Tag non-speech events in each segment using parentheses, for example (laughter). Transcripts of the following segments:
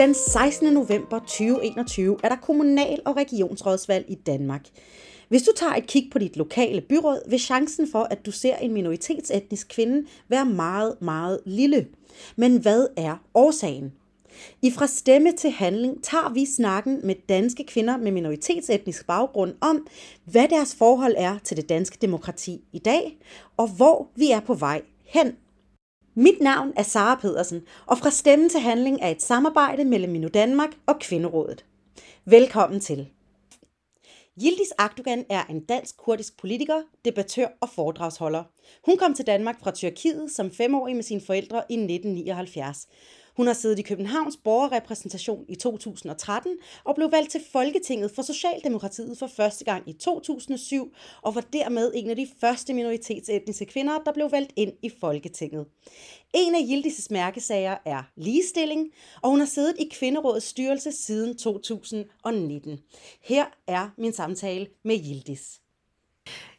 Den 16. november 2021 er der kommunal- og regionsrådsvalg i Danmark. Hvis du tager et kig på dit lokale byråd, vil chancen for, at du ser en minoritetsetnisk kvinde være meget, meget lille. Men hvad er årsagen? I Fra Stemme til Handling tager vi snakken med danske kvinder med minoritetsetnisk baggrund om, hvad deres forhold er til det danske demokrati i dag, og hvor vi er på vej hen. Mit navn er Sara Pedersen, og Fra Stemme til Handling er et samarbejde mellem Minu Danmark og Kvinderådet. Velkommen til. Yildiz Akdogan er en dansk-kurdisk politiker, debattør og foredragsholder. Hun kom til Danmark fra Tyrkiet som femårig med sine forældre i 1979. Hun har siddet i Københavns borgerrepræsentation i 2013 og blev valgt til Folketinget for Socialdemokratiet for første gang i 2007 og var dermed en af de første minoritetsetniske kvinder, der blev valgt ind i Folketinget. En af Yildiz' mærkesager er ligestilling, og hun har siddet i Kvinderådets styrelse siden 2019. Her er min samtale med Yildiz.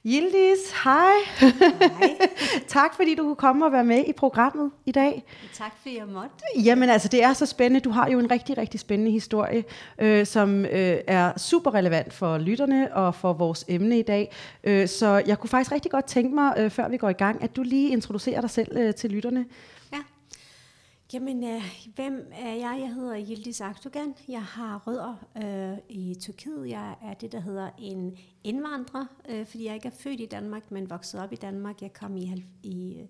Yildiz, hej. Hej. (laughs) tak fordi du kunne komme og være med i programmet i dag. Tak fordi jeg måtte. Jamen altså, det er så spændende. Du har jo en rigtig, rigtig spændende historie, øh, som øh, er super relevant for lytterne og for vores emne i dag. Øh, så jeg kunne faktisk rigtig godt tænke mig, øh, før vi går i gang, at du lige introducerer dig selv øh, til lytterne. Jamen, øh, hvem er jeg? Jeg hedder Yildiz Akdogan. Jeg har rødder øh, i Tyrkiet. Jeg er det, der hedder en indvandrer, øh, fordi jeg ikke er født i Danmark, men vokset op i Danmark. Jeg kom i, i, øh,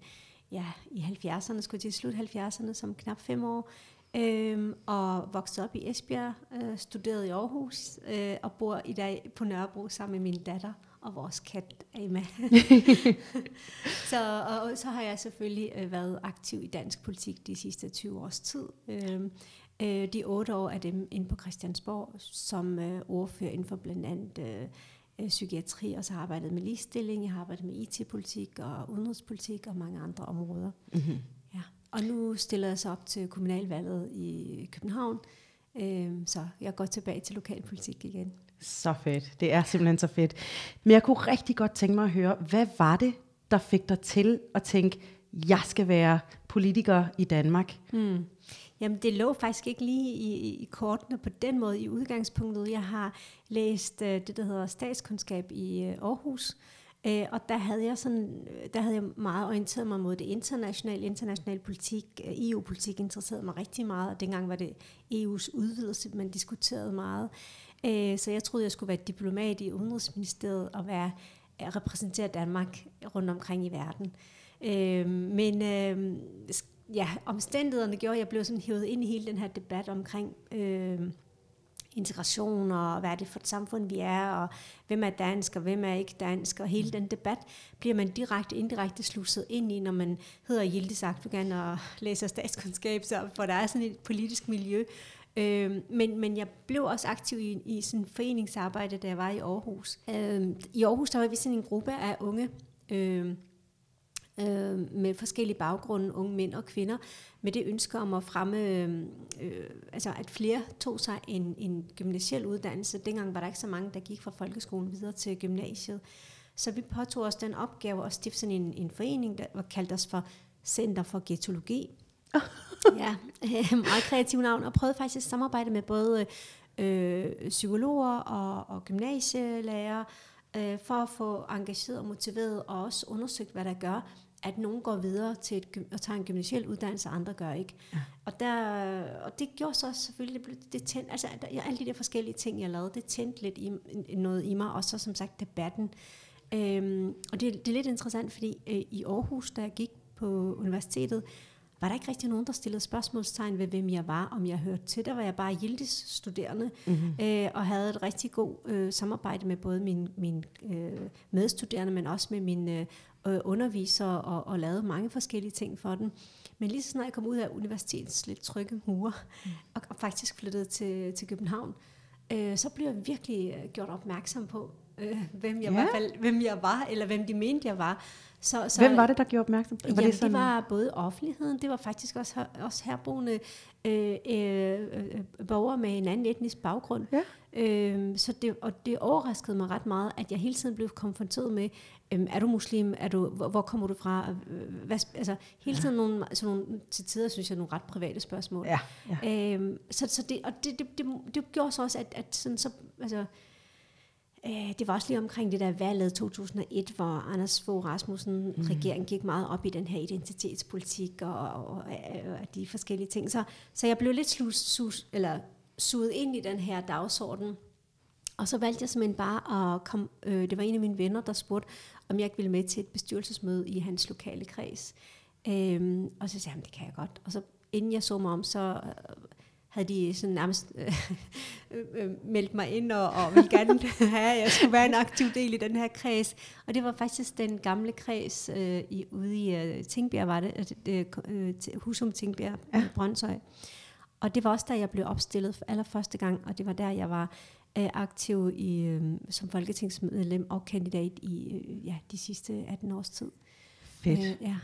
ja, i 70'erne, skulle til slut 70'erne, som knap fem år. Øh, og vokset op i Esbjerg, øh, studerede i Aarhus, øh, og bor i dag på Nørrebro sammen med min datter og vores kat Emma. (laughs) så, og så har jeg selvfølgelig øh, været aktiv i dansk politik de sidste 20 års tid. Øh, øh, de otte år er dem inde på Christiansborg som øh, ordfører inden for blandt andet øh, øh, psykiatri, og så har jeg arbejdet med ligestilling, jeg har arbejdet med IT-politik og udenrigspolitik og mange andre områder. Mm-hmm. Ja. Og nu stiller jeg så op til kommunalvalget i København, øh, så jeg går tilbage til lokalpolitik igen. Så fedt. Det er simpelthen så fedt. Men jeg kunne rigtig godt tænke mig at høre, hvad var det, der fik dig til at tænke, jeg skal være politiker i Danmark? Hmm. Jamen, det lå faktisk ikke lige i, i kortene på den måde i udgangspunktet. Jeg har læst øh, det, der hedder statskundskab i øh, Aarhus, øh, og der havde jeg sådan, øh, der havde jeg meget orienteret mig mod det internationale, international politik, Øh, EU-politik interesserede mig rigtig meget, og dengang var det EU's udvidelse, man diskuterede meget. Øh, så jeg troede, jeg skulle være diplomat i Udenrigsministeriet og være at repræsentere Danmark rundt omkring i verden. Øh, men øh, ja, omstændighederne gjorde, at jeg blev sådan hævet ind i hele den her debat omkring øh, integration, og hvad er det for et samfund, vi er, og hvem er dansk, og hvem er ikke dansk, og hele den debat bliver man direkte, indirekte slusset ind i, når man hedder Yildiz Akdogan og (laughs) læser statskundskab, så, for der er sådan et politisk miljø, Øh, men, men jeg blev også aktiv i, i sådan foreningsarbejde, da jeg var i Aarhus. Øh, I Aarhus der var vi sådan en gruppe af unge øh, øh, med forskellige baggrunde, unge mænd og kvinder, med det ønske om at fremme, øhm, øh, altså at flere tog sig en, en gymnasiel uddannelse. Dengang var der ikke så mange, der gik fra folkeskolen videre til gymnasiet. Så vi påtog os den opgave at stifte sådan en, en forening, der var kaldt os for Center for Getologi. (laughs) ja, meget kreativ navn, og prøvede faktisk at samarbejde med både øh, psykologer og, og gymnasielærer, øh, for at få engageret og motiveret, og også undersøgt, hvad der gør, at nogen går videre til et, og tager en gymnasiel uddannelse, og andre gør ikke. Ja. Og, der, og det gjorde så selvfølgelig, det, det tændte, altså der, alle de der forskellige ting, jeg lavede, det tændte lidt i, noget i mig, og så som sagt debatten. Øhm, og det, det er lidt interessant, fordi øh, i Aarhus, da jeg gik på universitetet, var der ikke rigtig nogen, der stillede spørgsmålstegn ved, hvem jeg var, om jeg hørte til. Der var jeg bare Yildiz studerende, mm-hmm. øh, og havde et rigtig god øh, samarbejde med både mine min, øh, medstuderende, men også med mine øh, undervisere, og, og lavede mange forskellige ting for dem. Men lige så snart jeg kom ud af universitetets lidt trygge mure, mm. og, og faktisk flyttede til, til København, øh, så blev jeg virkelig øh, gjort opmærksom på, øh, hvem, jeg ja. var, hvem jeg var, eller hvem de mente, jeg var. Så, så, Hvem var det, der gjorde opmærksom på det? Jamen, det, sådan? det var både offentligheden, det var faktisk også, også herboende øh, øh, øh, borgere med en anden etnisk baggrund. Ja. Øhm, så det, og det overraskede mig ret meget, at jeg hele tiden blev konfronteret med, øhm, er du muslim, er du, hvor, hvor kommer du fra, hvad, altså hele tiden nogle, sådan nogle, til tider synes jeg, nogle ret private spørgsmål. Ja, ja. Øhm, så, så det, og det, det, det, det gjorde så også, at, at sådan, så, altså, det var også lige omkring det der valget 2001, hvor Anders Fogh Rasmussen mm. regeringen gik meget op i den her identitetspolitik og, og, og, og de forskellige ting. Så, så jeg blev lidt sus, sus, eller suget ind i den her dagsorden. Og så valgte jeg simpelthen bare at komme, øh, det var en af mine venner, der spurgte, om jeg ikke ville med til et bestyrelsesmøde i hans lokale kreds. Øhm, og så sagde han, det kan jeg godt. Og så inden jeg så mig om, så øh, havde de sådan nærmest (laughs) øh, øh, meldt mig ind og, og ville gerne (laughs) have, at jeg skulle være en aktiv del i den her kreds. Og det var faktisk den gamle kreds øh, i, ude i øh, Tingbjerg, var det, øh, øh, Husum Tingbjerg, ja. Brøndshøj. Og det var også der, jeg blev opstillet for allerførste gang, og det var der, jeg var øh, aktiv i, øh, som folketingsmedlem og kandidat i øh, ja, de sidste 18 års tid. Fedt. Øh, ja.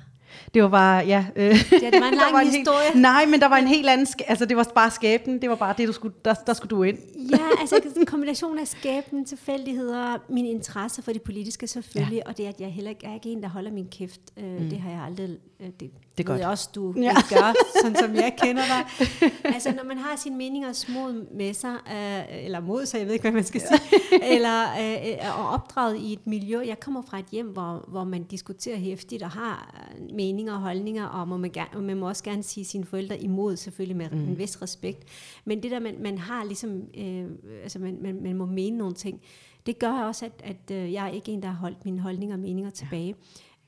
Det var bare, ja. Øh, ja, det var en (laughs) lang var en historie. Helt, nej, men der var en helt anden, altså det var bare skæbnen, det var bare det, du skulle, der, der skulle du ind. ja, altså en kombination af skæbnen, tilfældigheder, min interesse for det politiske selvfølgelig, ja. og det at jeg heller ikke er ikke en, der holder min kæft. Øh, mm. Det har jeg aldrig, øh, det, det ved godt. jeg også, du ja. gør, sådan som jeg (laughs) kender dig. altså når man har sine meninger små med sig, øh, eller mod sig, jeg ved ikke, hvad man skal sige, (laughs) eller øh, øh, og opdraget i et miljø. Jeg kommer fra et hjem, hvor, hvor man diskuterer hæftigt og har meninger og holdninger, og må man, gerne, og man må også gerne sige sine forældre imod, selvfølgelig med mm. en vis respekt. Men det der, man, man har ligesom, øh, altså man, man, man må mene nogle ting, det gør også, at, at øh, jeg er ikke en, der har holdt mine holdninger og meninger tilbage. Ja.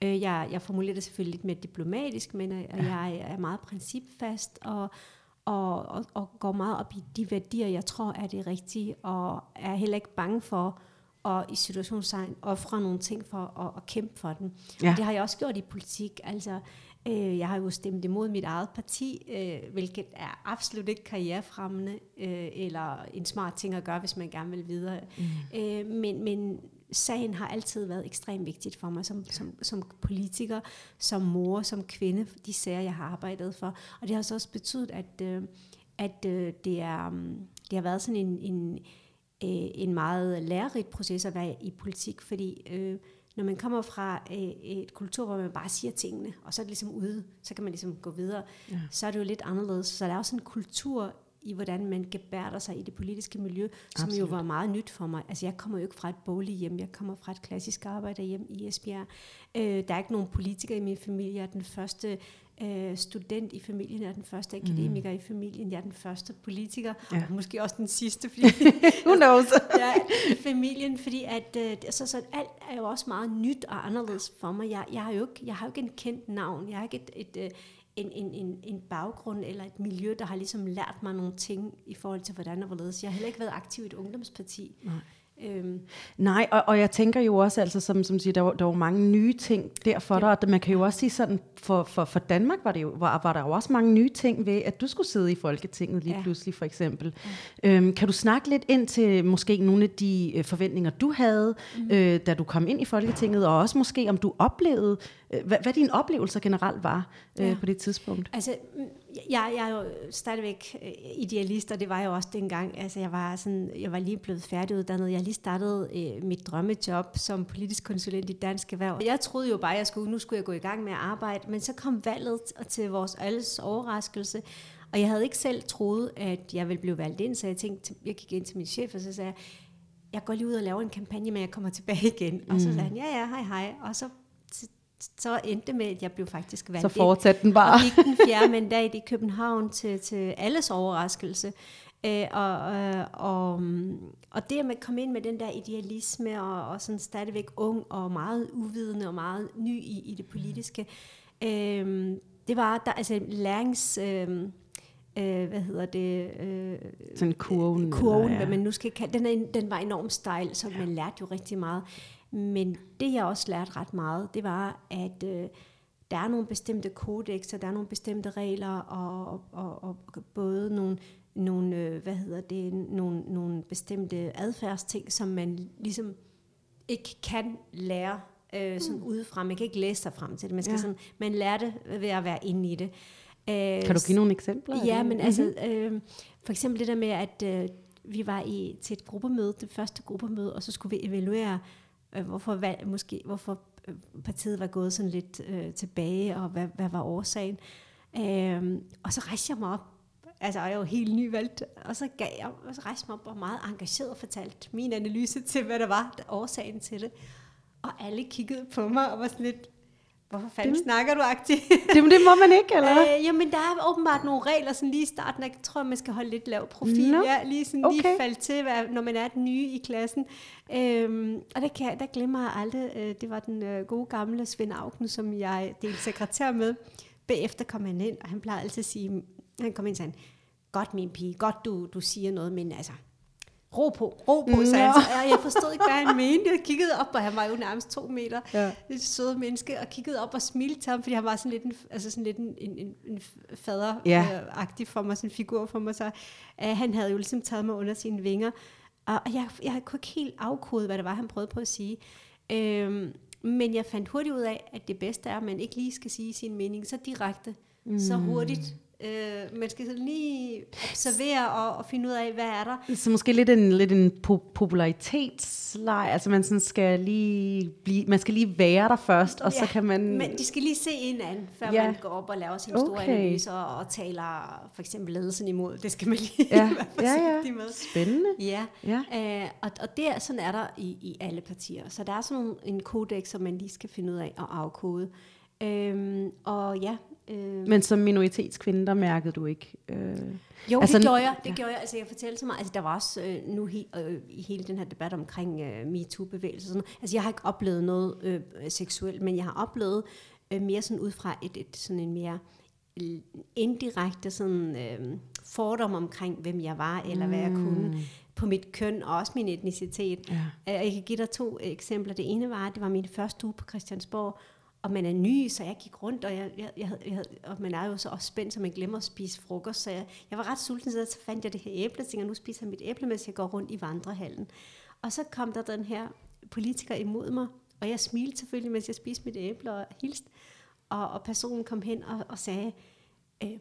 Øh, jeg, jeg formulerer det selvfølgelig lidt mere diplomatisk, men øh, ja. jeg er meget principfast, og, og, og, og går meget op i de værdier, jeg tror er det rigtige, og er heller ikke bange for og i situationstegn ofre nogle ting for at, at kæmpe for dem. Ja. Og det har jeg også gjort i politik. Altså, øh, jeg har jo stemt imod mit eget parti, øh, hvilket er absolut ikke karrierefremmende øh, eller en smart ting at gøre, hvis man gerne vil videre. Mm. Øh, men, men sagen har altid været ekstremt vigtigt for mig som, som, som politiker, som mor, som kvinde, de sager, jeg har arbejdet for. Og det har så også betydet, at, øh, at øh, det, er, det har været sådan en, en øh, en meget lærerigt proces at være i politik, fordi øh, når man kommer fra øh, et kultur, hvor man bare siger tingene, og så er det ligesom ude, så kan man ligesom gå videre, ja. så er det jo lidt anderledes. Så der er også en kultur i, hvordan man gebærder sig i det politiske miljø, som Absolut. jo var meget nyt for mig. Altså, jeg kommer jo ikke fra et bolig hjem, jeg kommer fra et klassisk arbejderhjem i Esbjerg. Øh, der er ikke nogen politikere i min familie. Jeg er den første øh, student i familien, jeg er den første akademiker mm. i familien, jeg er den første politiker, ja. og måske også den sidste, fordi, (laughs) Who knows? (laughs) ja, i familien, fordi at, øh, så, så alt er jo også meget nyt og anderledes for mig. Jeg, jeg, har, jo ikke, jeg har jo ikke en kendt navn, jeg har ikke et, et, et øh, en, en, en, en baggrund eller et miljø, der har ligesom lært mig nogle ting i forhold til, hvordan og hvorledes. Jeg har heller ikke været aktiv i et ungdomsparti. Nej. Øhm. Nej, og, og jeg tænker jo også, altså, som, som siger, der var, der var mange nye ting der for ja. dig, og man kan jo også sige sådan, for, for, for Danmark var, det jo, var, var der jo også mange nye ting ved, at du skulle sidde i Folketinget lige ja. pludselig, for eksempel. Ja. Øhm, kan du snakke lidt ind til måske nogle af de øh, forventninger, du havde, mm. øh, da du kom ind i Folketinget, og også måske om du oplevede, øh, hvad, hvad dine oplevelser generelt var øh, ja. på det tidspunkt? Altså, jeg, jeg er jo stadigvæk øh, idealist, og det var jeg jo også dengang. Altså, jeg var, sådan, jeg var lige blevet færdiguddannet. Jeg lige startet øh, mit drømmejob som politisk konsulent i Dansk Erhverv. Jeg troede jo bare, at jeg skulle, nu skulle jeg gå i gang med at arbejde, men så kom valget til vores alles overraskelse, og jeg havde ikke selv troet, at jeg ville blive valgt ind, så jeg tænkte, jeg gik ind til min chef, og så sagde jeg, jeg går lige ud og laver en kampagne, men jeg kommer tilbage igen. Mm. Og så mm. sagde han, ja, ja, hej, hej. Og så så endte det med, at jeg blev faktisk valgt Så fortsatte den bare. Og gik den fjerde mandat i København til, til alles overraskelse. Øh, og, øh, og, og det med at komme ind med den der idealisme, og, og sådan stadigvæk ung og meget uvidende og meget ny i, i det politiske, øh, det var der, altså lærings... Øh, øh, hvad hedder det? Øh, sådan kurven. Kurven, ja. hvad man nu skal kalde den, er, den var enormt stejl, så ja. man lærte jo rigtig meget. Men det jeg også lærte ret meget, det var, at øh, der er nogle bestemte kodexer, der er nogle bestemte regler, og, og, og, og både nogle, nogle, øh, hvad hedder det, nogle, nogle bestemte adfærdsting, som man ligesom ikke kan lære øh, sådan mm. udefra. Man kan ikke læse sig frem til det. Man, skal ja. sådan, man lærer det ved at være inde i det. Øh, kan du give nogle eksempler? Ja, men altså, øh, for eksempel det der med, at øh, vi var i, til et gruppemøde, det første gruppemøde, og så skulle vi evaluere, øh, hvorfor, valg, måske, hvorfor øh, partiet var gået sådan lidt øh, tilbage, og hvad, hvad var årsagen. Øh, og så rejste jeg mig op, altså jeg var jo helt nyvalgt, og så, gav jeg, og så rejste jeg mig op og meget engageret fortalt fortalte min analyse til, hvad der var årsagen til det. Og alle kiggede på mig og var sådan lidt, hvorfor fanden det, snakker du aktivt? (laughs) det, det må man ikke, eller? Øh, jamen, der er åbenbart nogle regler, sådan lige i starten, jeg tror, man skal holde lidt lav profil. No. Ja, lige sådan okay. lige falde til, når man er den nye i klassen. Øhm, og der, kan, der glemmer jeg aldrig, øh, det var den øh, gode gamle Svend Augen, som jeg delte sekretær med. Bagefter kom han ind, og han plejede altid at sige, han kom ind og sagde, godt min pige, godt du, du siger noget, men altså, ro på, ro på, sagde han. Så jeg forstod ikke, hvad han mente. Jeg kiggede op, og han var jo nærmest to meter. Ja. Et søde menneske, og kiggede op og smilte til ham, fordi han var sådan lidt en, altså sådan lidt en, en, en fader-agtig for mig, sådan en figur for mig. Så uh, han havde jo ligesom taget mig under sine vinger. Og jeg, jeg kunne ikke helt afkode, hvad det var, han prøvede på at sige. Øhm, men jeg fandt hurtigt ud af, at det bedste er, at man ikke lige skal sige sin mening så direkte, mm. så hurtigt, Øh, man skal sådan lige observere og, og finde ud af, hvad er der. Så måske lidt en, lidt en po- popularitetsleg, altså man sådan skal lige blive, man skal lige være der først, og ja, så kan man... men de skal lige se en anden, før ja. man går op og laver sine okay. store analyser og, og taler for eksempel ledelsen imod. Det skal man lige ja. (laughs) være ja, ja. med. Spændende. Ja, ja. Øh, og, og det er, sådan er der i, i alle partier. Så der er sådan en kodex, som man lige skal finde ud af at afkode. Øhm, og ja, Øh. Men som minoritetskvinde, der mærkede du ikke? Øh, jo, altså, det gjorde jeg. Det gjorde jeg. Altså, jeg fortalte så meget. Altså, der var også øh, nu he, øh, i hele den her debat omkring øh, MeToo-bevægelsen. Altså, jeg har ikke oplevet noget øh, seksuelt, men jeg har oplevet øh, mere sådan ud fra et, et sådan en mere indirekte sådan, øh, fordom omkring, hvem jeg var, eller mm. hvad jeg kunne mm. på mit køn, og også min etnicitet. Ja. Jeg kan give dig to eksempler. Det ene var, at det var min første uge på Christiansborg, og man er ny, så jeg gik rundt, og, jeg, jeg, jeg, jeg, og man er jo så også spændt, så man glemmer at spise frokost. Så jeg, jeg var ret sulten, så fandt jeg det her æble, og tænkte, nu spiser jeg mit æble, mens jeg går rundt i vandrehallen. Og så kom der den her politiker imod mig, og jeg smilte selvfølgelig, mens jeg spiste mit æble og hilste. Og, og personen kom hen og, og sagde, øh,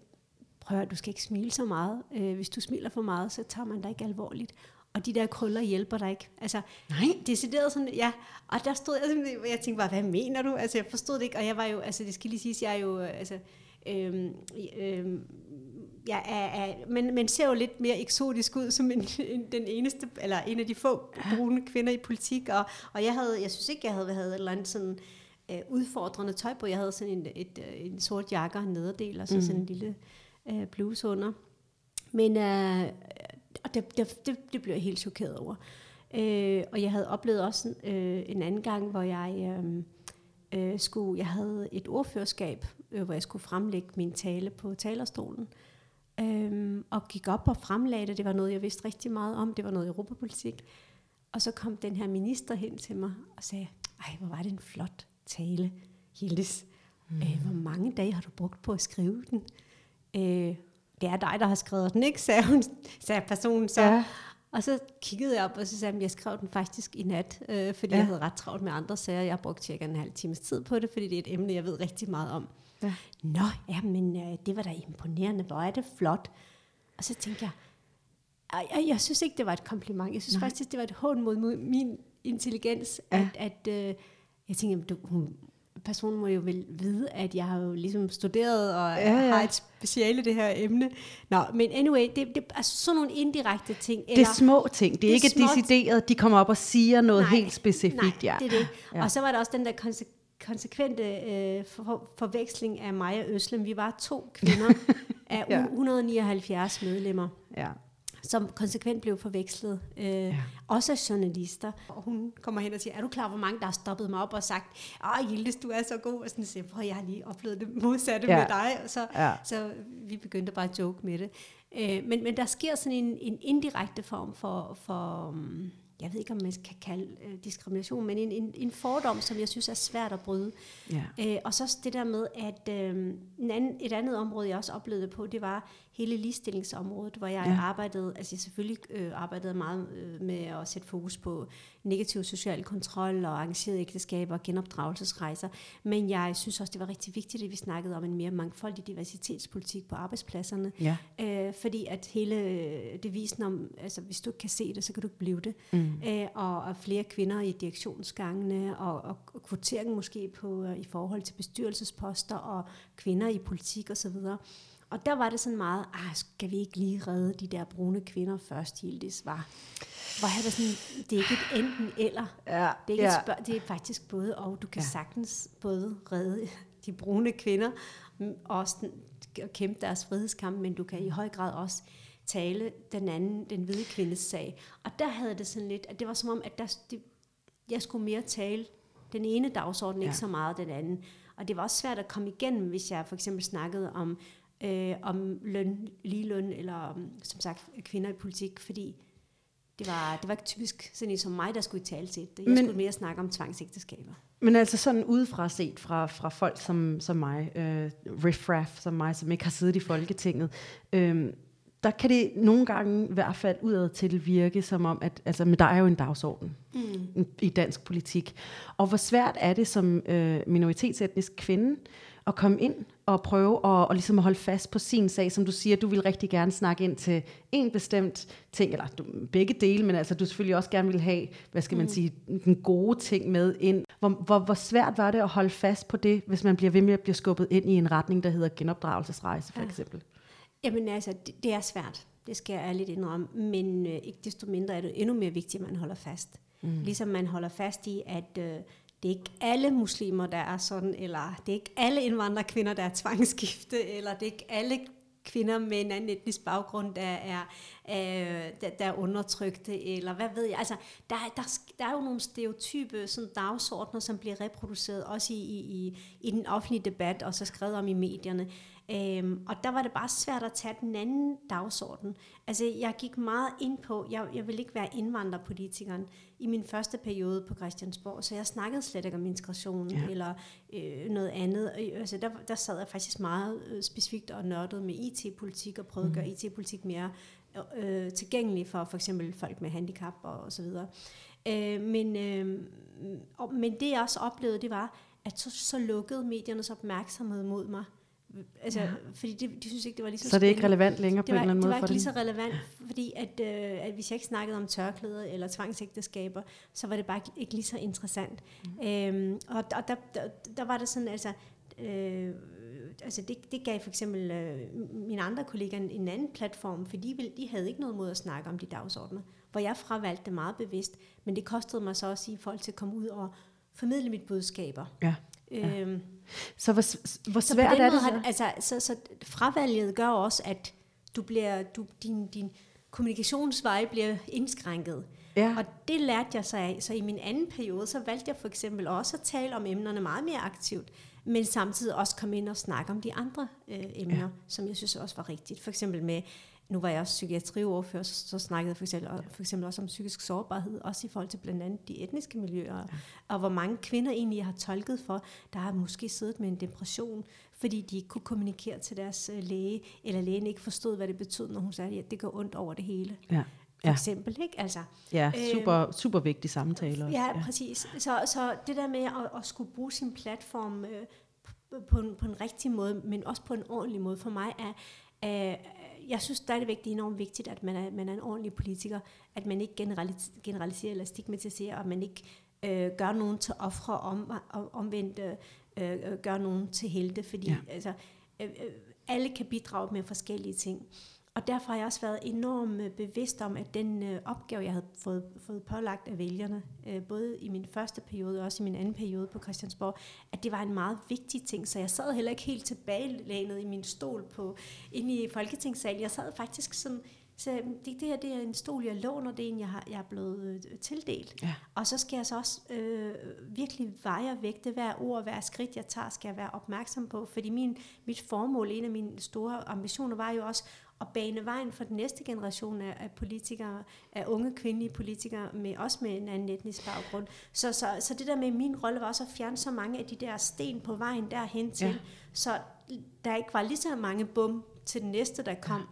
prøv at du skal ikke smile så meget. Øh, hvis du smiler for meget, så tager man dig ikke alvorligt og de der krøller hjælper dig ikke. Altså, Nej. Decideret sådan, ja. Og der stod jeg, jeg tænkte bare, hvad mener du? Altså, jeg forstod det ikke, og jeg var jo, altså, det skal lige siges, jeg er jo, altså, øhm, øhm, jeg er, er, men man ser jo lidt mere eksotisk ud som en, (laughs) en, den eneste, eller en af de få brune kvinder i politik, og, og jeg havde, jeg synes ikke, jeg havde, havde et eller andet sådan, øh, udfordrende tøj på. Jeg havde sådan en, et, øh, en sort jakke og en nederdel, og så mm. sådan en lille øh, bluse under. Men øh, og det, det, det, det blev jeg helt chokeret over. Øh, og jeg havde oplevet også øh, en anden gang, hvor jeg øh, øh, skulle, jeg havde et ordførerskab, øh, hvor jeg skulle fremlægge min tale på talerstolen. Øh, og gik op og fremlagde det. Det var noget, jeg vidste rigtig meget om. Det var noget europapolitik. Og så kom den her minister hen til mig og sagde, ej, hvor var det en flot tale, Hildes. Mm. Øh, hvor mange dage har du brugt på at skrive den? Øh, det er dig, der har skrevet den, ikke? (laughs) sagde, hun, sagde personen så. Ja. Og så kiggede jeg op, og så sagde jeg, jeg skrev den faktisk i nat, øh, fordi ja. jeg havde ret travlt med andre sager. Jeg har brugt cirka en halv times tid på det, fordi det er et emne, jeg ved rigtig meget om. Ja. Nå, ja, men øh, det var da imponerende. Hvor er det flot. Og så tænkte jeg, jeg, jeg, synes ikke, det var et kompliment. Jeg synes Nej. faktisk, det var et hånd mod min intelligens, ja. at, at øh, jeg tænkte, du, hun, personen må jo vel vide, at jeg har jo ligesom studeret og ja, ja. har et speciale det her emne. Nå, men anyway, det, det er sådan nogle indirekte ting. Eller, det er små ting. Det er det ikke små decideret, de kommer op og siger noget nej, helt specifikt. Nej, ja. det er det. Ja. Og så var der også den der konse- konsekvente øh, for, forveksling af mig og Øslem. Vi var to kvinder (laughs) af ja. 179 medlemmer. Ja som konsekvent blev forvekslet. Øh, ja. Også af journalister. Og hun kommer hen og siger, er du klar, hvor mange der har stoppet mig op og sagt, åh Gildes, du er så god. Og sådan siger, prøv, jeg har lige oplevet det modsatte ja. med dig. Og så, ja. så vi begyndte bare at joke med det. Øh, men, men der sker sådan en, en indirekte form for, for um, jeg ved ikke, om man kan kalde øh, diskrimination, men en, en, en fordom, som jeg synes er svært at bryde. Ja. Øh, og så det der med, at øh, en anden, et andet område, jeg også oplevede på, det var hele ligestillingsområdet, hvor jeg Ja. arbejdede, altså jeg selvfølgelig øh, arbejdede meget øh, med at sætte fokus på negativ social kontrol og arrangerede ægteskaber og genopdragelsesrejser, men jeg synes også, det var rigtig vigtigt, at vi snakkede om en mere mangfoldig diversitetspolitik på arbejdspladserne, Ja. øh, fordi at hele øh, devisen om, altså hvis du ikke kan se det, så kan du ikke blive det, Mm. øh, og, og flere kvinder i direktionsgangene, og, og, og kvotering måske på øh, i forhold til bestyrelsesposter, og kvinder i politik osv., og der var det sådan meget, ah, skal vi ikke lige redde de der brune kvinder først, Hildis, var. Hvor var sådan, det er ikke et enten eller. Ja. Det er, ikke ja. et spørg- det er faktisk både og. Du kan Ja. sagtens både redde de brune kvinder, og også kæmpe deres frihedskamp, men du kan i høj grad også tale den anden, den hvide kvindes sag. Og der havde det sådan lidt, at det var som om, at der, det, jeg skulle mere tale den ene dagsorden, Ja. ikke så meget den anden. Og det var også svært at komme igennem, hvis jeg for eksempel snakkede om, øh, om løn, ligeløn, eller om, som sagt kvinder i politik, fordi det var, det var ikke typisk sådan en som mig, der skulle i tale til det. Jeg Men- Men, skulle mere snakke om tvangsægteskaber. Men altså sådan udefra set fra, fra folk som, som mig, øh, riffraff som mig, som ikke har siddet i Folketinget, øh, der kan det nogle gange i hvert fald udad til virke som om, at altså, men der er jo en dagsorden Mm. i dansk politik. Og hvor svært er det som øh, minoritetsetnisk kvinde at komme ind og prøve at, og ligesom at holde fast på sin sag, som du siger, du vil rigtig gerne snakke ind til en bestemt ting, eller du, begge dele, men altså du selvfølgelig også gerne vil have, hvad skal man Mm. sige, den gode ting med ind. Hvor, hvor, hvor svært var det at holde fast på det, hvis man bliver ved med at blive skubbet ind i en retning, der hedder genopdragelsesrejse for Ja. eksempel? Jamen altså, det, det er svært. Det skal jeg ærligt indrømme. Men øh, ikke desto mindre er det endnu mere vigtigt, at man holder fast. Mm. Ligesom man holder fast i, at øh, det er ikke alle muslimer, der er sådan, eller det er ikke alle indvandrerkvinder, der er tvangsgifte, eller det er ikke alle kvinder med en anden etnisk baggrund, der er, øh, der, der er undertrykte, eller hvad ved jeg. Altså, der, der, der er jo nogle stereotype sådan dagsordner, som bliver reproduceret også i, i, i, i den offentlige debat, og så skrevet om i medierne. Øhm, og der var det bare svært at tage den anden dagsorden. Altså, jeg gik meget ind på, jeg, jeg ville ikke være indvandrerpolitikeren i min første periode på Christiansborg, så jeg snakkede slet ikke om integration Ja. eller øh, noget andet. Øh, Altså, der, der sad jeg faktisk meget øh, specifikt og nørdede med IT-politik og prøvede mm. at gøre IT-politik mere øh, tilgængelig for for eksempel folk med handicap og, og så videre. Øh, men, øh, og, men det jeg også oplevede, det var, at så, så lukkede mediernes opmærksomhed mod mig. Altså, Ja. fordi de, de synes ikke, det var lige så Så er det ikke spændende. relevant længere på det en var, eller anden det måde var for ikke lige så relevant, fordi at, øh, at hvis jeg ikke snakkede om tørklæder eller tvangsægteskaber, så var det bare ikke, ikke lige så interessant. Mm. Øhm, og og der, der, der var det sådan, altså, øh, altså det, det gav for eksempel øh, mine andre kollegaer en, en anden platform, for de, ville, de havde ikke noget mod at snakke om de dagsordner, hvor jeg fravalgte det meget bevidst, men det kostede mig så også i forhold til at komme ud og formidle mit budskaber. Ja. Ja. Øhm, Så hvor, hvor så på svært den er det måde så? har, altså, så, så fravalget gør også, at du bliver, du, din, din kommunikationsvej bliver indskrænket. Ja. Og det lærte jeg så af. Så i min anden periode, så valgte jeg for eksempel også at tale om emnerne meget mere aktivt, men samtidig også komme ind og snakke om de andre øh, emner, ja. som jeg synes også var rigtigt. For eksempel med, nu var jeg også psykiatriordfører, så, så snakkede jeg for eksempel, for eksempel også om psykisk sårbarhed, også i forhold til blandt andet de etniske miljøer, ja. og hvor mange kvinder egentlig jeg har tolket for, der har måske siddet med en depression, fordi de ikke kunne kommunikere til deres øh, læge, eller lægen ikke forstod, hvad det betød, når hun sagde, at det går ondt over det hele. Ja. For Ja. eksempel, ikke? Altså, Ja, super, super vigtig samtale også. Ja, ja, præcis. Så, så det der med at, at skulle bruge sin platform øh, på, en, på en rigtig måde, men også på en ordentlig måde, for mig er, øh, jeg synes stadigvæk, det er enormt vigtigt, at man er, man er en ordentlig politiker, at man ikke generalis- generaliserer eller stigmatiserer, og man ikke øh, gør nogen til ofre om, om, omvendt øh, øh, gør nogen til helte, fordi Ja. altså, øh, øh, alle kan bidrage med forskellige ting. Og derfor har jeg også været enormt øh, bevidst om, at den øh, opgave, jeg havde fået, fået pålagt af vælgerne, øh, både i min første periode og også i min anden periode på Christiansborg, at det var en meget vigtig ting. Så jeg sad heller ikke helt tilbagelænet i min stol på, inde i Folketingssalen. Jeg sad faktisk sådan, så det, det her det er en stol, jeg låner, det er en, jeg, har, jeg er blevet øh, tildelt. Ja. Og så skal jeg så også øh, virkelig veje og vægte hver ord, hver skridt, jeg tager, skal jeg være opmærksom på. Fordi min, mit formål, en af mine store ambitioner, var jo også at bane vejen for den næste generation af, af politikere, af unge kvindelige politikere, med, også med en anden etnisk baggrund. Så, så, så det der med min rolle var også at fjerne så mange af de der sten på vejen derhen til, ja. så der ikke var lige så mange bum til den næste, der kom. Ja.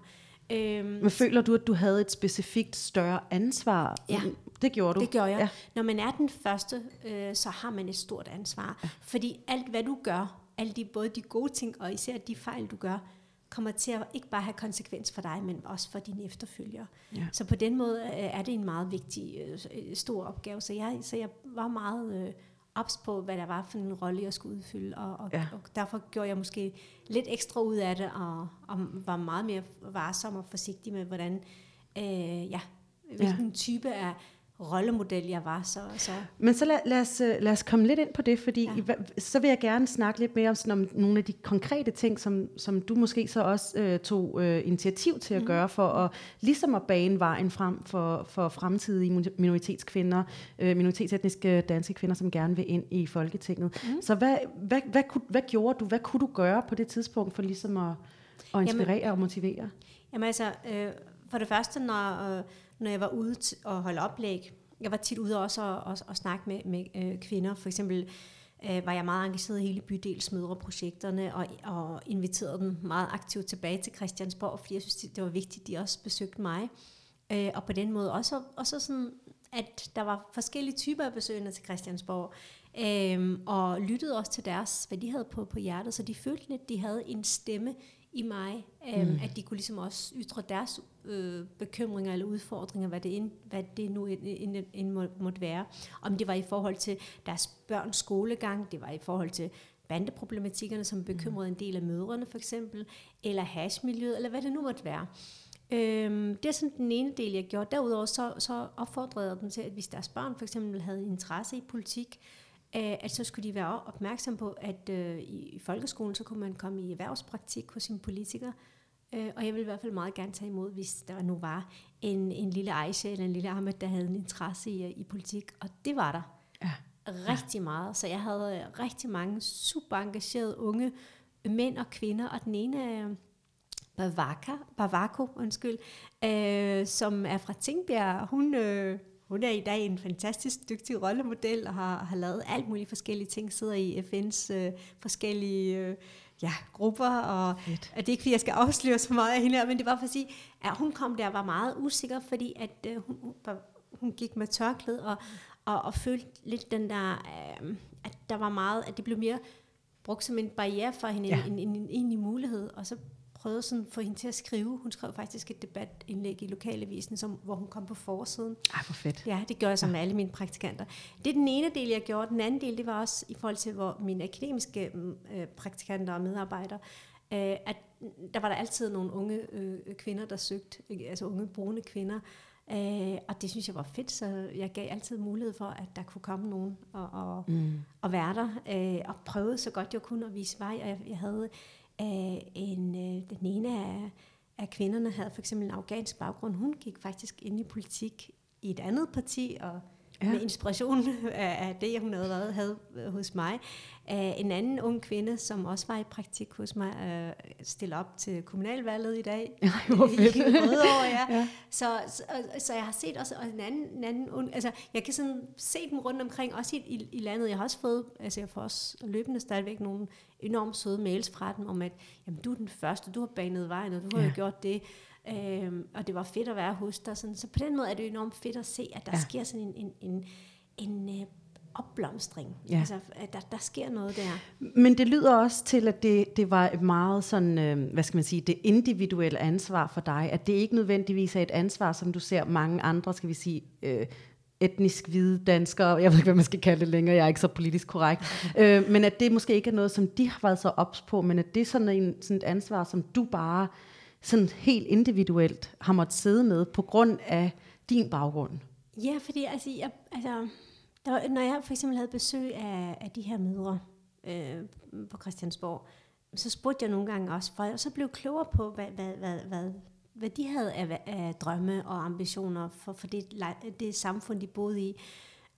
Øhm, Men føler du, at du havde et specifikt større ansvar? Ja. Det gjorde du? Det gjorde jeg. Ja. Når man er den første, øh, så har man et stort ansvar. Ja. Fordi alt, hvad du gør, alle de, både de gode ting, og især de fejl, du gør, kommer til at ikke bare have konsekvens for dig, men også for dine efterfølgere. Ja. Så på den måde øh, er det en meget vigtig, øh, stor opgave. Så jeg, så jeg var meget øh, ops på, hvad der var for en rolle, jeg skulle udfylde, og, og, ja. og derfor gjorde jeg måske lidt ekstra ud af det, og, og var meget mere varsom og forsigtig med, hvordan, øh, ja, hvilken ja. type af rollemodel jeg var. Så, så. Men så lad, lad, os, øh, lad os komme lidt ind på det, fordi ja. så vil jeg gerne snakke lidt mere om, sådan, om nogle af de konkrete ting, som, som du måske så også øh, tog øh, initiativ til at mm. gøre, for at ligesom at bane vejen frem for, for fremtidige minoritetskvinder, øh, minoritetsetniske danske kvinder, som gerne vil ind i Folketinget. Mm. Så hvad, hvad, hvad, hvad, hvad gjorde du, hvad kunne du gøre på det tidspunkt for ligesom at, at inspirere jamen, og motivere? Jamen altså, øh, for det første, når... Øh, når jeg var ude og holde oplæg. Jeg var tit ude også og, og, og snakke med, med øh, kvinder. For eksempel øh, var jeg meget engageret i hele bydelsmødreprojekterne og, og inviterede dem meget aktivt tilbage til Christiansborg, fordi jeg synes, det var vigtigt, at de også besøgte mig. Øh, og på den måde også, også sådan, at der var forskellige typer af besøgende til Christiansborg, øh, og lyttede også til deres, hvad de havde på, på hjertet, så de følte lidt, at de havde en stemme i mig, øh, mm. at de kunne ligesom også ytre deres øh, bekymringer eller udfordringer, hvad det, ind, hvad det nu end, end må, måtte være. Om det var i forhold til deres børns skolegang, det var i forhold til bandeproblematikkerne, som bekymrede en del af mødrene for eksempel, eller hashmiljøet, eller hvad det nu måtte være. Øhm, det er sådan den ene del, jeg gjorde. Derudover så, så opfordrede jeg dem til, at hvis deres børn for eksempel havde interesse i politik, øh, at så skulle de være opmærksom på, at øh, i folkeskolen, så kunne man komme i erhvervspraktik hos sin politiker, Øh, og jeg vil i hvert fald meget gerne tage imod, hvis der nu var en, en lille Aisha eller en lille Ahmed, der havde en interesse i, i politik. Og det var der. Ja. Rigtig meget. Så jeg havde rigtig mange super engagerede unge mænd og kvinder, og den ene er Bavaka, Bavako, undskyld, øh, som er fra Tingbjerg. Hun, øh, hun er i dag en fantastisk dygtig rollemodel og har, har lavet alt muligt forskellige ting, sidder i FN's øh, forskellige øh, ja, grupper, og Fedt. det er ikke fordi, jeg skal afsløre så meget af hende her, men det var for at sige, at hun kom der var meget usikker, fordi at uh, hun, hun, hun gik med tørklæde og, og, og følte lidt den der, uh, at der var meget, at det blev mere brugt som en barriere for hende, ja. en, en, en egentlig mulighed, og så prøvede sådan at få hende til at skrive. Hun skrev faktisk et debatindlæg i lokalavisen, som, hvor hun kom på forsiden. Ej, hvor fedt. Ja, det gør jeg så med alle mine praktikanter. Det er den ene del, jeg gjorde. Den anden del, det var også i forhold til hvor mine akademiske mm, øh, praktikanter og medarbejdere, øh, at der var der altid nogle unge øh, kvinder, der søgte, altså unge brune kvinder, Øh, og det synes jeg var fedt, så jeg gav altid mulighed for, at der kunne komme nogen og, og, mm. og være der, øh, og prøve så godt jeg kunne at vise vej. Og jeg, jeg havde af en, øh, den ene af, af kvinderne havde for eksempel en afghansk baggrund. Hun gik faktisk ind i politik i et andet parti, og ja. med inspiration (laughs) af, af det, hun havde været havde hos mig. Uh, en anden ung kvinde, som også var i praktik hos mig, uh, stille op til kommunalvalget i dag. (laughs) Ja, hvor fedt. (laughs) I Rødovre, ja. ja. Så, så, så jeg har set også en anden, en anden ung, altså jeg kan sådan se dem rundt omkring, også i, i, i landet. Jeg har også fået, altså jeg får også løbende stadigvæk nogle enormt søde mails fra dem, om at jamen, du er den første, du har banet vejen, og du har ja. jo gjort det. Øhm, og det var fedt at være hos dig. Sådan. Så på den måde er det enormt fedt at se, at der ja. sker sådan en, en, en, en øh, opblomstring. Ja. Altså, at der, der sker noget der. Men det lyder også til, at det, det var et meget sådan, øh, hvad skal man sige, det individuelle ansvar for dig, at det ikke nødvendigvis er et ansvar, som du ser mange andre, skal vi sige, øh, etnisk hvide danskere, jeg ved ikke, hvad man skal kalde det længere, jeg er ikke så politisk korrekt, (laughs) øh, men at det måske ikke er noget, som de har været så ops på, men at det er sådan, en, sådan et ansvar, som du bare sådan helt individuelt har måttet sidde med på grund af din baggrund? Ja, fordi altså, jeg, altså, der var, når jeg for eksempel havde besøg af, af de her mødre øh, på Christiansborg, så spurgte jeg nogle gange også, for jeg så blev klogere på, hvad, hvad, hvad, hvad, hvad de havde af, af drømme og ambitioner for, for det, det samfund, de boede i.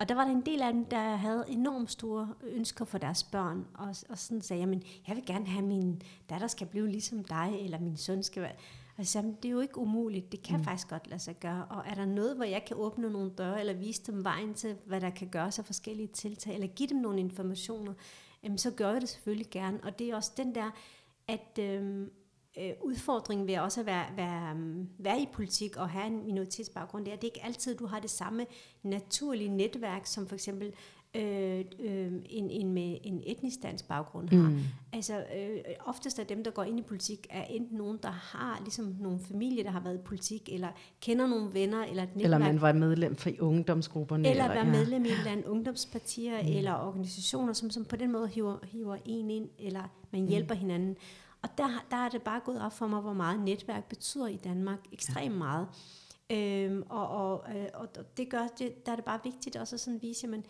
Og der var der en del af dem, der havde enormt store ønsker for deres børn, og, og sådan sagde, jamen, jeg vil gerne have min datter skal blive ligesom dig, eller min søn skal være... Og så sagde, det er jo ikke umuligt, det kan mm. faktisk godt lade sig gøre. Og er der noget, hvor jeg kan åbne nogle døre, eller vise dem vejen til, hvad der kan gøres af forskellige tiltag, eller give dem nogle informationer, jamen, så gør jeg det selvfølgelig gerne. Og det er også den der, at øhm, øh, udfordringen ved også at være, være, øhm, være i politik og have en minoritetsbaggrund, det er, at det ikke altid, du har det samme naturlige netværk, som for eksempel øh, øh, en, en med en etnisk dansk baggrund har. Mm. Altså øh, oftest er dem, der går ind i politik, er enten nogen, der har ligesom nogle familie, der har været i politik, eller kender nogle venner, eller et netværk. Eller man var medlem for ungdomsgrupperne. Eller, eller være ja. medlem i et eller andet ungdomspartier, mm. eller organisationer, som, som på den måde hiver, hiver en ind, eller man mm. hjælper mm. hinanden. Og der, der er det bare gået op for mig, hvor meget netværk betyder i Danmark. Ekstremt ja. meget. Øhm, og, og, øh, og, det gør, det, der er det bare vigtigt også at sådan vise, at man,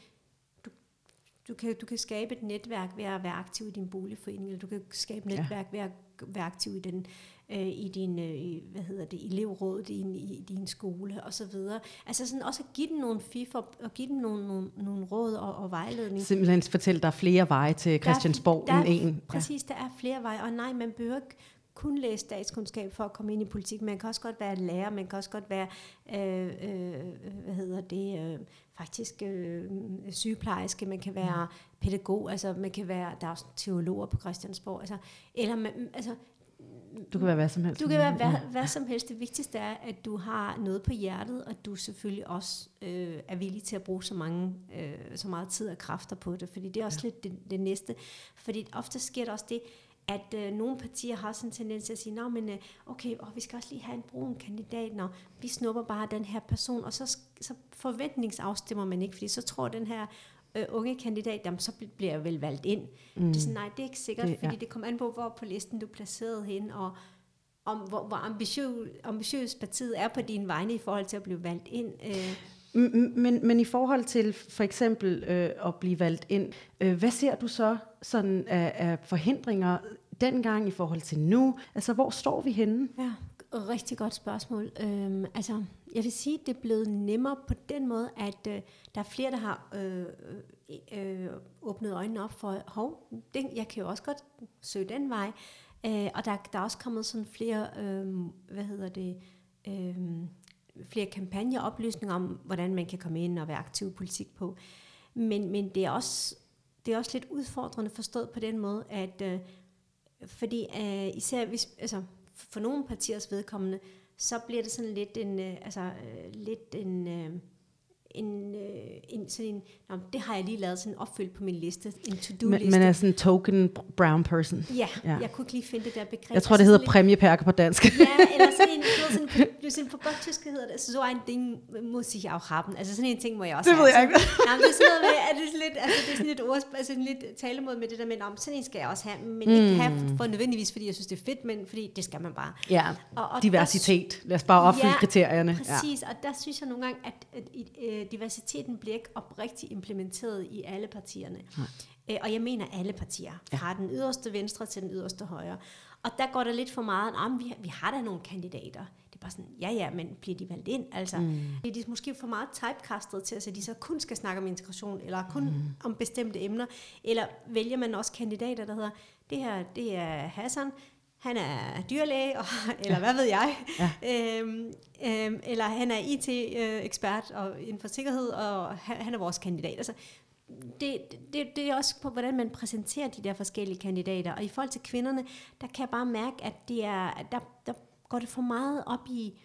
du kan, du kan skabe et netværk ved at være aktiv i din boligforening, eller du kan skabe et netværk ja. ved at være aktiv i den øh, i din øh, hvad hedder det elevråd i, i din skole og så videre. Altså sådan også at give dem nogle fif og, give dem nogle, nogle, nogle råd og, og vejledning. Simpelthen fortælle, der er flere veje til Christiansborg der, der end en. Præcis, der er flere veje, og nej, man behøver ikke kun læse statskundskab for at komme ind i politik. Man kan også godt være lærer, man kan også godt være, øh, øh, hvad hedder det, øh, faktisk øh, sygeplejerske, man kan være mm. pædagog, altså man kan være, der er også teologer på Christiansborg, altså, eller man, altså, du kan være hvad som helst. Du kan være hvad, hvad som helst. Det vigtigste er, at du har noget på hjertet, og du selvfølgelig også øh, er villig til at bruge så, mange, øh, så meget tid og kræfter på det, fordi det er også ja. lidt det, det næste. Fordi ofte sker der også det, at øh, nogle partier har sådan en tendens til at sige, Nå, men øh, okay, åh, vi skal også lige have en brun kandidat, når vi snupper bare den her person, og så, så forventningsafstemmer man ikke, fordi så tror den her øh, unge kandidat, jamen, så bliver jeg vel valgt ind. Mm. Det er sådan, nej, det er ikke sikkert, det, ja. fordi det kommer an på, hvor på listen du er placeret hen, og om hvor, hvor ambitiøs, ambitiøs partiet er på din vegne i forhold til at blive valgt ind. Øh. Men, men i forhold til for eksempel øh, at blive valgt ind, øh, hvad ser du så sådan af, af forhindringer dengang i forhold til nu? Altså, hvor står vi henne? Ja, rigtig godt spørgsmål. Øhm, altså, jeg vil sige, at det er blevet nemmere på den måde, at øh, der er flere, der har øh, øh, øh, åbnet øjnene op for, hov, det, jeg kan jo også godt søge den vej. Øh, og der, der er også kommet sådan flere, øh, hvad hedder det, øh, flere kampagner oplysninger om, hvordan man kan komme ind og være aktiv i politik på. Men, men det, er også, det er også lidt udfordrende forstået på den måde, at øh, fordi øh, især hvis, altså, for nogle partiers vedkommende, så bliver det sådan lidt en, øh, altså, øh, lidt en, øh, en, øh, en sådan en, nå, det har jeg lige lavet sådan opfyldt på min liste, en to-do-liste. Men er sådan en token brown person. Ja, ja, jeg kunne ikke lige finde det der begreb. Jeg tror, det hedder præmiepærker på dansk. ja, (laughs) eller sådan en, sådan, på, sådan på godt tysk hedder det, så ein Ding muss ich auch haben. Altså sådan en ting må jeg også det ved jeg ikke. Nej, men det er sådan noget med, at det er lidt, altså det er sådan lidt ord, altså lidt talemåde med det der med, om sådan en skal jeg også have, men mm. ikke have for nødvendigvis, fordi jeg synes, det er fedt, men fordi det skal man bare. Ja, og, og diversitet. Der, Lad os bare opfylde ja, kriterierne. præcis, ja. og der synes jeg nogle gange, at, at, at, at diversiteten bliver ikke oprigtigt implementeret i alle partierne. Øh, og jeg mener alle partier, fra ja. den yderste venstre til den yderste højre. Og der går der lidt for meget, at vi, vi har da nogle kandidater. Det er bare sådan, ja ja, men bliver de valgt ind? Altså, mm. er de måske for meget typecastet til, at de så kun skal snakke om integration, eller kun mm. om bestemte emner, eller vælger man også kandidater, der hedder, det her, det er Hassan, han er dyrlæge, og, (laughs) eller ja. hvad ved jeg, ja. øhm, øhm, eller han er IT-ekspert og inden for sikkerhed, og han, han er vores kandidat. Altså, det, det, det er også på, hvordan man præsenterer de der forskellige kandidater. Og i forhold til kvinderne, der kan jeg bare mærke, at det er, der, der går det for meget op i,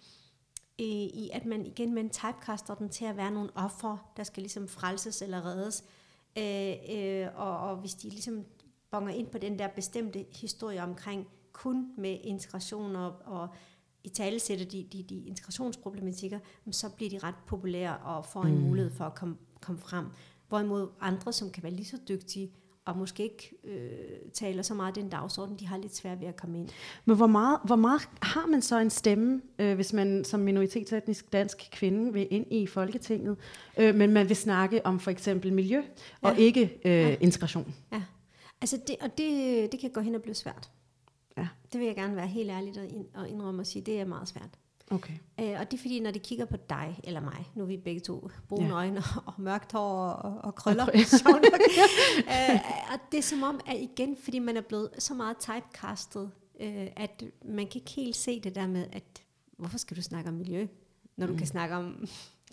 i, i at man igen man typecaster den til at være nogle ofre, der skal ligesom frelses eller reddes. Øh, øh, og, og hvis de ligesom bonger ind på den der bestemte historie omkring kun med integration og, og i tale sætter de, de, de integrationsproblematikker, så bliver de ret populære og får en mm. mulighed for at komme, komme frem. Hvorimod andre, som kan være lige så dygtige, og måske ikke øh, taler så meget den dagsorden, de har lidt svært ved at komme ind. Men hvor meget, hvor meget har man så en stemme, øh, hvis man som minoritetsetnisk dansk kvinde vil ind i Folketinget, øh, men man vil snakke om for eksempel miljø, og ja. ikke øh, ja. integration? Ja, altså det, og det, det kan gå hen og blive svært. Ja. Det vil jeg gerne være helt ærlig og indrømme og sige, det er meget svært. Okay. Øh, og det er fordi, når de kigger på dig eller mig, nu er vi begge to brune ja. øjne og, mørkt hår og, og krøller, (laughs) og, øh, og det er som om, at igen, fordi man er blevet så meget typecastet øh, at man kan ikke helt se det der med, at hvorfor skal du snakke om miljø, når du mm. kan snakke om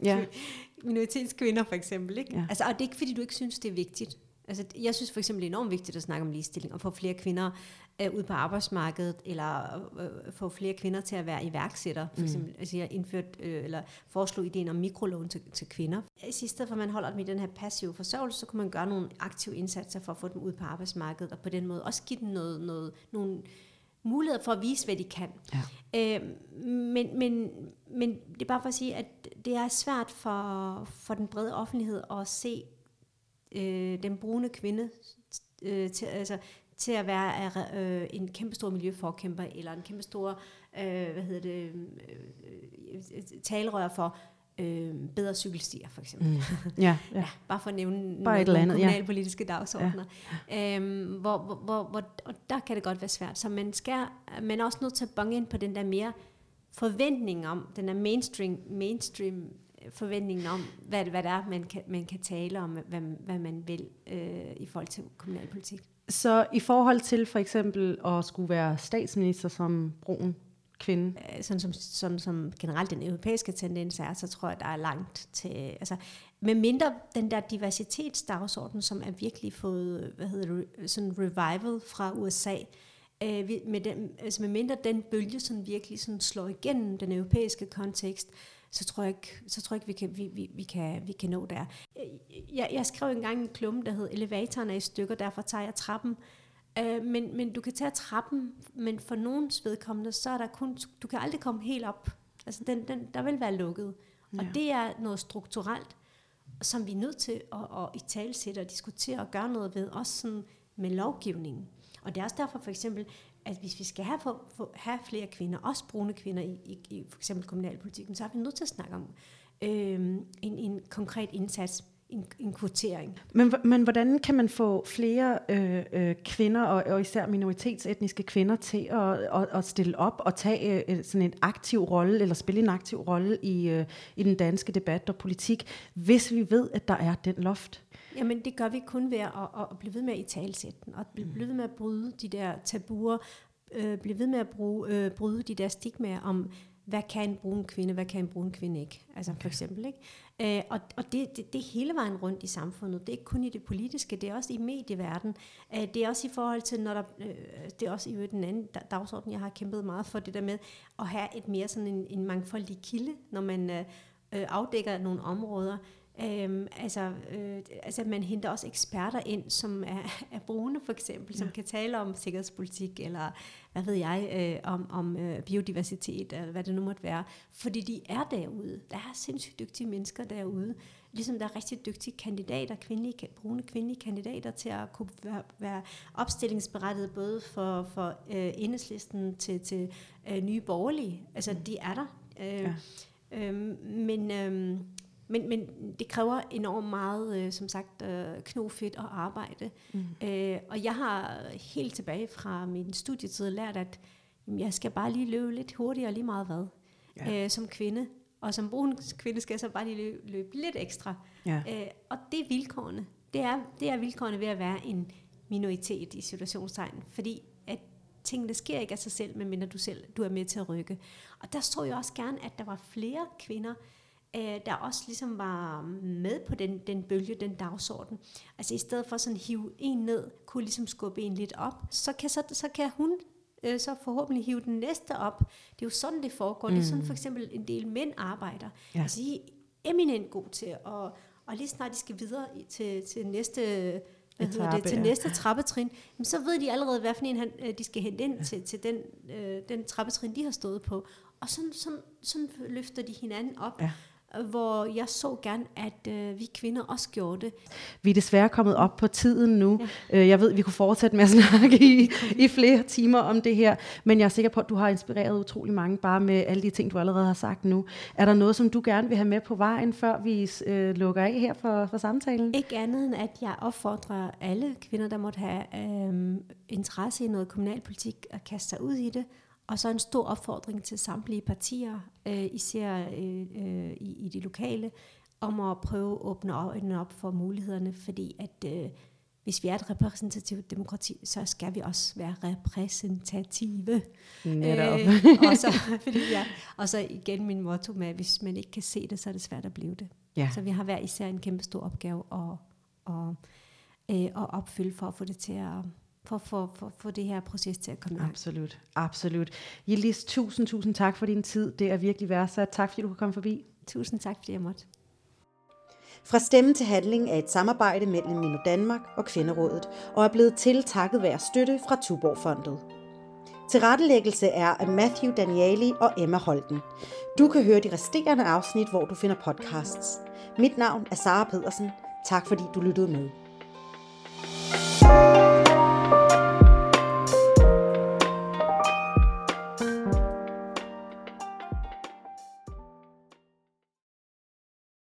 ja. (laughs) minoritetskvinder for eksempel. Ikke? Ja. Altså, og det er ikke fordi, du ikke synes, det er vigtigt. Altså, jeg synes for eksempel, det er enormt vigtigt at snakke om ligestilling, og få flere kvinder øh, ud på arbejdsmarkedet, eller øh, få flere kvinder til at være iværksætter. For mm. eksempel, altså jeg indført, øh, eller foreslog ideen om mikrolån til, til kvinder. I stedet for, at man holder dem i den her passive forsørgelse, så kunne man gøre nogle aktive indsatser for at få dem ud på arbejdsmarkedet, og på den måde også give dem noget, noget, nogle muligheder for at vise, hvad de kan. Ja. Øh, men, men, men det er bare for at sige, at det er svært for, for den brede offentlighed at se øh, den brune kvinde øh, til, altså, til at være øh, en kæmpestor miljøforkæmper, eller en kæmpestor øh, hvad hedder det, øh, talerør for øh, bedre cykelstier, for eksempel. Mm. (laughs) Ja, ja. ja, bare for at nævne bare nogle andet, kommunalpolitiske ja. dagsordner. Ja. Øhm, hvor, hvor, hvor, hvor, og der kan det godt være svært. Så man, skal, man er også nødt til at bonge ind på den der mere forventning om, den er mainstream, mainstream forventningen om, hvad, hvad det er, man kan, man kan tale om, hvad, hvad man vil øh, i forhold til kommunalpolitik. Så i forhold til for eksempel at skulle være statsminister som brun kvinde? Øh, sådan som, sådan som generelt den europæiske tendens er, så tror jeg, der er langt til... Altså, med mindre den der diversitetsdagsorden, som er virkelig fået hvad hedder det, sådan revival fra USA, øh, med, den, altså med mindre den bølge som virkelig sådan slår igennem den europæiske kontekst, så tror jeg ikke, så tror jeg ikke vi, kan, vi, vi, vi, kan, vi kan nå der. Jeg, jeg skrev engang en klumme, der hed Elevatoren er i stykker, derfor tager jeg trappen. Uh, men, men du kan tage trappen, men for nogens vedkommende, så er der kun, du kan aldrig komme helt op. Altså den, den, der vil være lukket. Ja. Og det er noget strukturelt, som vi er nødt til at, at i talsætte og diskutere og gøre noget ved, også sådan med lovgivningen. Og det er også derfor for eksempel, at hvis vi skal have, for, for, have flere kvinder, også brune kvinder i, i, i for eksempel kommunalpolitikken, så er vi nødt til at snakke om øh, en, en konkret indsats, en, en kvotering. Men, men hvordan kan man få flere øh, øh, kvinder, og, og især minoritetsetniske kvinder, til at, at, at stille op og tage øh, sådan en aktiv rolle, eller spille en aktiv rolle i, øh, i den danske debat og politik, hvis vi ved, at der er den loft? Jamen det gør vi kun ved at, at, at blive ved med at i talsætten, og blive ved med at bryde de der tabuer, øh, blive ved med at bruge, øh, bryde de der stigmaer om, hvad kan en brun kvinde, hvad kan en brun kvinde ikke? Altså okay. for eksempel, ikke? Øh, og og det, det, det er hele vejen rundt i samfundet. Det er ikke kun i det politiske, det er også i medieverdenen. Øh, det er også i forhold til, når der, øh, det er også i den anden dagsorden, jeg har kæmpet meget for, det der med at have et mere sådan en, en mangfoldig kilde, når man øh, øh afdækker nogle områder. Øhm, altså, øh, altså man henter også eksperter ind, som er, (laughs) er brune for eksempel, ja. som kan tale om sikkerhedspolitik, eller hvad ved jeg, øh, om, om øh, biodiversitet, eller hvad det nu måtte være. Fordi de er derude. Der er sindssygt dygtige mennesker derude. Ligesom der er rigtig dygtige kandidater, kvindelige, brune kvindelige kandidater til at kunne være, være opstillingsberettiget både for, for øh, enhedslisten til, til øh, nye borgerlige. Altså, de er der. Øh, ja. øh, men... Øh, men, men det kræver enormt meget, øh, som sagt, øh, knofedt og arbejde. Mm. Øh, og jeg har helt tilbage fra min studietid lært, at jamen, jeg skal bare lige løbe lidt hurtigere, lige meget hvad, ja. øh, som kvinde. Og som brun kvinde skal jeg så bare lige løbe, løbe lidt ekstra. Ja. Øh, og det er vilkårene. Det er, det er vilkårene ved at være en minoritet i situationstegn. Fordi at tingene sker ikke af sig selv, medmindre du selv du er med til at rykke. Og der så jeg også gerne, at der var flere kvinder, øh, der også ligesom var med på den, den bølge, den dagsorden. Altså i stedet for sådan hive en ned, kunne ligesom skubbe en lidt op, så kan, så, så kan hun øh, så forhåbentlig hive den næste op. Det er jo sådan, det foregår. Mm. Det er sådan mm. for eksempel en del mænd arbejder. Ja. Altså de er eminent god til, at, og lige snart de skal videre til, til næste hvad hedder det, til ja. næste trappetrin, jamen, så ved de allerede, hvad for en han, øh, de skal hente ind ja. til, til den, øh, den trappetrin, de har stået på. Og sådan, sådan, sådan løfter de hinanden op. Ja hvor jeg så gerne, at øh, vi kvinder også gjorde det. Vi er desværre kommet op på tiden nu. Ja. Øh, jeg ved, vi kunne fortsætte med at (laughs) snakke i, i flere timer om det her, men jeg er sikker på, at du har inspireret utrolig mange, bare med alle de ting, du allerede har sagt nu. Er der noget, som du gerne vil have med på vejen, før vi øh, lukker af her for, for samtalen? Ikke andet end, at jeg opfordrer alle kvinder, der måtte have øh, interesse i noget kommunalpolitik, at kaste sig ud i det, og så en stor opfordring til samtlige partier, øh, især øh, øh, i, i det lokale, om at prøve at åbne øjnene op for mulighederne, fordi at øh, hvis vi er et repræsentativt demokrati, så skal vi også være repræsentative. Netop. Øh, og, så, (laughs) fordi, ja, og så igen min motto med, at hvis man ikke kan se det, så er det svært at blive det. Ja. Så vi har hver især en kæmpe stor opgave at, at, øh, at opfylde for at få det til at for, for, for, for det her proces til at komme i gang. Absolut, absolut. Jelis, tusind, tusind tak for din tid. Det er virkelig værdsat. Tak fordi du kunne komme forbi. Tusind tak, fordi jeg måtte. Fra stemme til handling er et samarbejde mellem Mino Danmark og Kvinderådet, og er blevet til takket være støtte fra Tuborgfondet. Tilrettelæggelse er af Matthew Danieli og Emma Holten. Du kan høre de resterende afsnit, hvor du finder podcasts. Mit navn er Sara Pedersen. Tak fordi du lyttede med.